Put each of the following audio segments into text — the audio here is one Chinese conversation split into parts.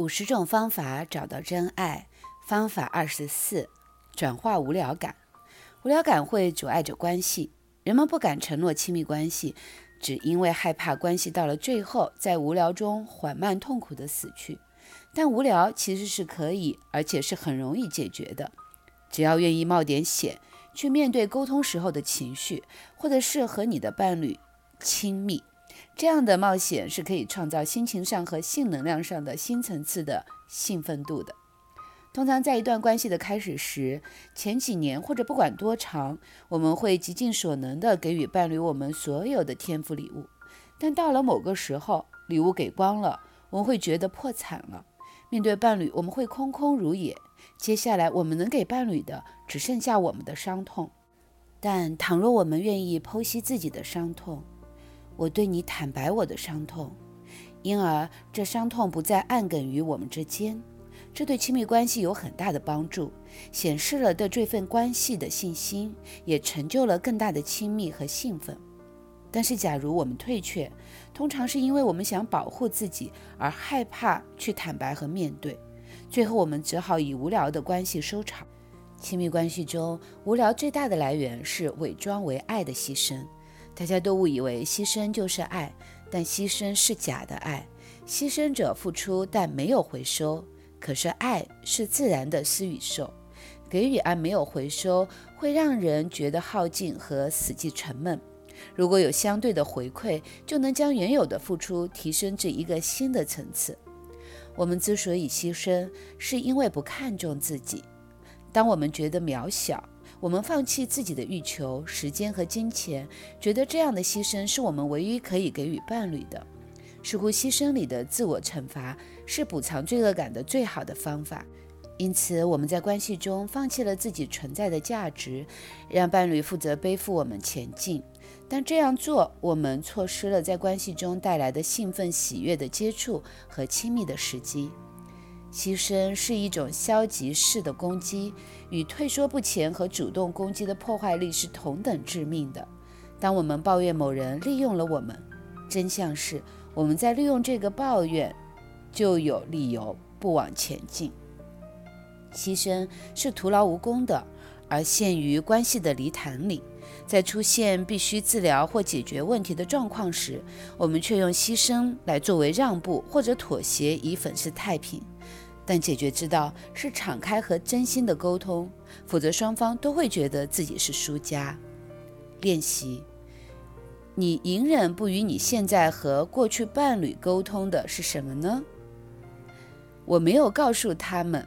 五十种方法找到真爱，方法二十四：转化无聊感。无聊感会阻碍着关系，人们不敢承诺亲密关系，只因为害怕关系到了最后，在无聊中缓慢痛苦的死去。但无聊其实是可以，而且是很容易解决的，只要愿意冒点险，去面对沟通时候的情绪，或者是和你的伴侣亲密。这样的冒险是可以创造心情上和性能量上的新层次的兴奋度的。通常在一段关系的开始时，前几年或者不管多长，我们会极尽所能地给予伴侣我们所有的天赋礼物。但到了某个时候，礼物给光了，我们会觉得破产了。面对伴侣，我们会空空如也。接下来，我们能给伴侣的只剩下我们的伤痛。但倘若我们愿意剖析自己的伤痛，我对你坦白我的伤痛，因而这伤痛不再暗梗于我们之间，这对亲密关系有很大的帮助，显示了对这份关系的信心，也成就了更大的亲密和兴奋。但是，假如我们退却，通常是因为我们想保护自己而害怕去坦白和面对，最后我们只好以无聊的关系收场。亲密关系中，无聊最大的来源是伪装为爱的牺牲。大家都误以为牺牲就是爱，但牺牲是假的爱。牺牲者付出，但没有回收。可是爱是自然的施与受，给予而没有回收，会让人觉得耗尽和死寂沉闷。如果有相对的回馈，就能将原有的付出提升至一个新的层次。我们之所以牺牲，是因为不看重自己。当我们觉得渺小，我们放弃自己的欲求、时间和金钱，觉得这样的牺牲是我们唯一可以给予伴侣的。似乎牺牲里的自我惩罚是补偿罪恶感的最好的方法。因此，我们在关系中放弃了自己存在的价值，让伴侣负责背负我们前进。但这样做，我们错失了在关系中带来的兴奋、喜悦的接触和亲密的时机。牺牲是一种消极式的攻击，与退缩不前和主动攻击的破坏力是同等致命的。当我们抱怨某人利用了我们，真相是我们在利用这个抱怨，就有理由不往前进。牺牲是徒劳无功的，而陷于关系的泥潭里。在出现必须治疗或解决问题的状况时，我们却用牺牲来作为让步或者妥协，以粉饰太平。但解决之道是敞开和真心的沟通，否则双方都会觉得自己是输家。练习：你隐忍不与你现在和过去伴侣沟通的是什么呢？我没有告诉他们，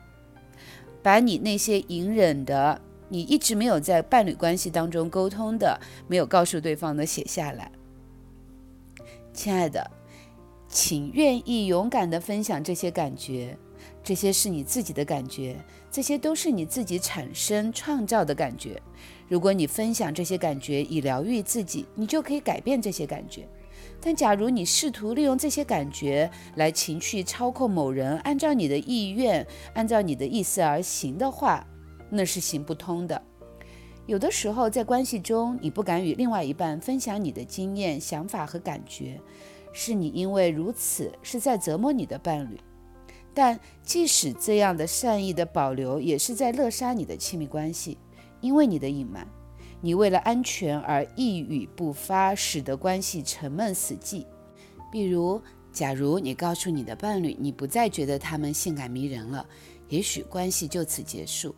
把你那些隐忍的、你一直没有在伴侣关系当中沟通的、没有告诉对方的写下来。亲爱的，请愿意勇敢地分享这些感觉。这些是你自己的感觉，这些都是你自己产生创造的感觉。如果你分享这些感觉以疗愈自己，你就可以改变这些感觉。但假如你试图利用这些感觉来情绪操控某人，按照你的意愿、按照你的意思而行的话，那是行不通的。有的时候，在关系中，你不敢与另外一半分享你的经验、想法和感觉，是你因为如此是在折磨你的伴侣。但即使这样的善意的保留，也是在扼杀你的亲密关系，因为你的隐瞒，你为了安全而一语不发，使得关系沉闷死寂。比如，假如你告诉你的伴侣，你不再觉得他们性感迷人了，也许关系就此结束。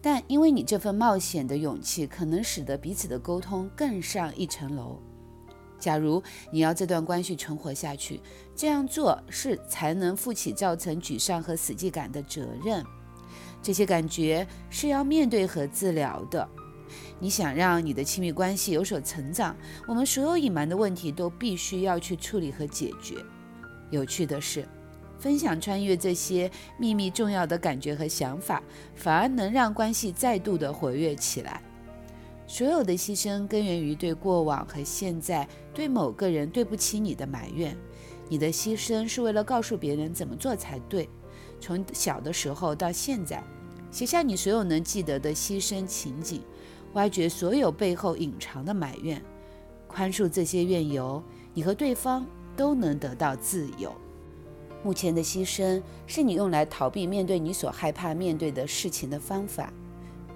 但因为你这份冒险的勇气，可能使得彼此的沟通更上一层楼。假如你要这段关系存活下去，这样做是才能负起造成沮丧和死寂感的责任。这些感觉是要面对和治疗的。你想让你的亲密关系有所成长，我们所有隐瞒的问题都必须要去处理和解决。有趣的是，分享穿越这些秘密重要的感觉和想法，反而能让关系再度的活跃起来。所有的牺牲根源于对过往和现在对某个人对不起你的埋怨。你的牺牲是为了告诉别人怎么做才对。从小的时候到现在，写下你所有能记得的牺牲情景，挖掘所有背后隐藏的埋怨，宽恕这些怨由，你和对方都能得到自由。目前的牺牲是你用来逃避面对你所害怕面对的事情的方法，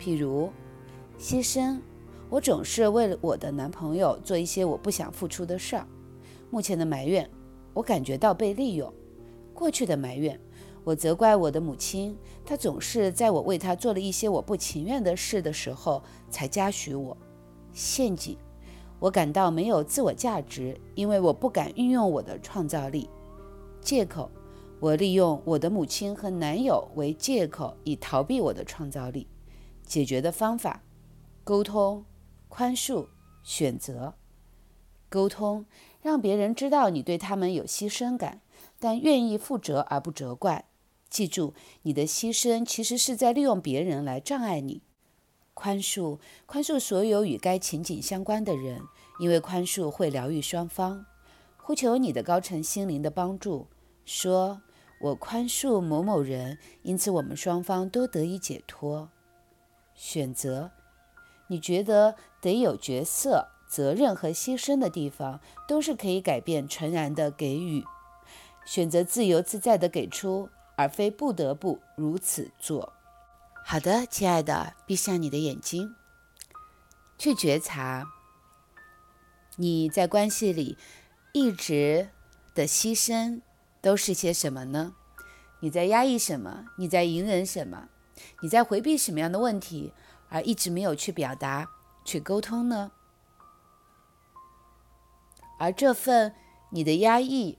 譬如牺牲。我总是为了我的男朋友做一些我不想付出的事儿。目前的埋怨，我感觉到被利用。过去的埋怨，我责怪我的母亲，她总是在我为她做了一些我不情愿的事的时候才嘉许我。陷阱，我感到没有自我价值，因为我不敢运用我的创造力。借口，我利用我的母亲和男友为借口以逃避我的创造力。解决的方法，沟通。宽恕、选择、沟通，让别人知道你对他们有牺牲感，但愿意负责而不责怪。记住，你的牺牲其实是在利用别人来障碍你。宽恕，宽恕所有与该情景相关的人，因为宽恕会疗愈双方。呼求你的高层心灵的帮助，说：“我宽恕某某人，因此我们双方都得以解脱。”选择。你觉得得有角色、责任和牺牲的地方，都是可以改变纯然的给予，选择自由自在的给出，而非不得不如此做。好的，亲爱的，闭上你的眼睛，去觉察你在关系里一直的牺牲都是些什么呢？你在压抑什么？你在隐忍什么？你在回避什么样的问题？而一直没有去表达、去沟通呢？而这份你的压抑，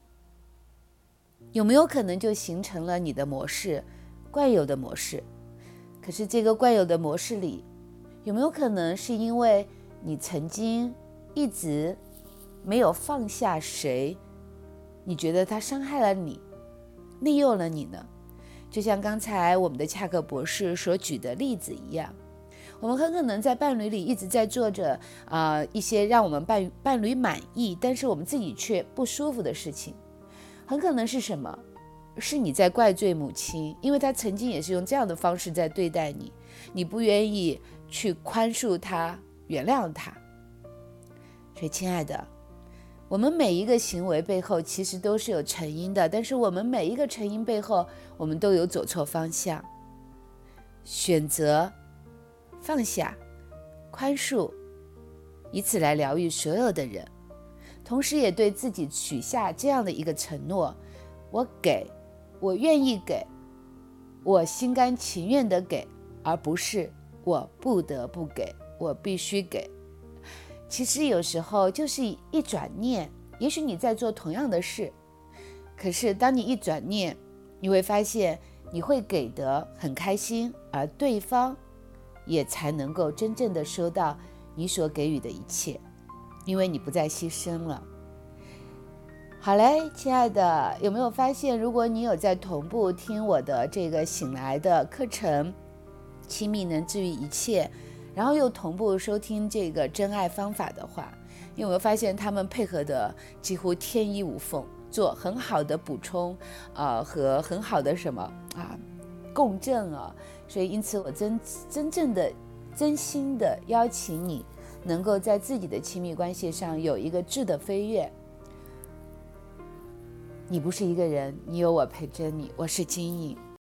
有没有可能就形成了你的模式、惯有的模式？可是这个惯有的模式里，有没有可能是因为你曾经一直没有放下谁？你觉得他伤害了你、利用了你呢？就像刚才我们的恰克博士所举的例子一样。我们很可能在伴侣里一直在做着啊一些让我们伴伴侣满意，但是我们自己却不舒服的事情。很可能是什么？是你在怪罪母亲，因为她曾经也是用这样的方式在对待你，你不愿意去宽恕她、原谅她。所以，亲爱的，我们每一个行为背后其实都是有成因的，但是我们每一个成因背后，我们都有走错方向，选择。放下，宽恕，以此来疗愈所有的人，同时也对自己许下这样的一个承诺：我给，我愿意给，我心甘情愿的给，而不是我不得不给，我必须给。其实有时候就是一转念，也许你在做同样的事，可是当你一转念，你会发现你会给的很开心，而对方。也才能够真正的收到你所给予的一切，因为你不再牺牲了。好嘞，亲爱的，有没有发现，如果你有在同步听我的这个醒来的课程，亲密能治愈一切，然后又同步收听这个真爱方法的话，你有没有发现他们配合的几乎天衣无缝，做很好的补充，呃，和很好的什么啊？共振啊，所以因此我真真正的、真心的邀请你，能够在自己的亲密关系上有一个质的飞跃。你不是一个人，你有我陪着你。我是金颖。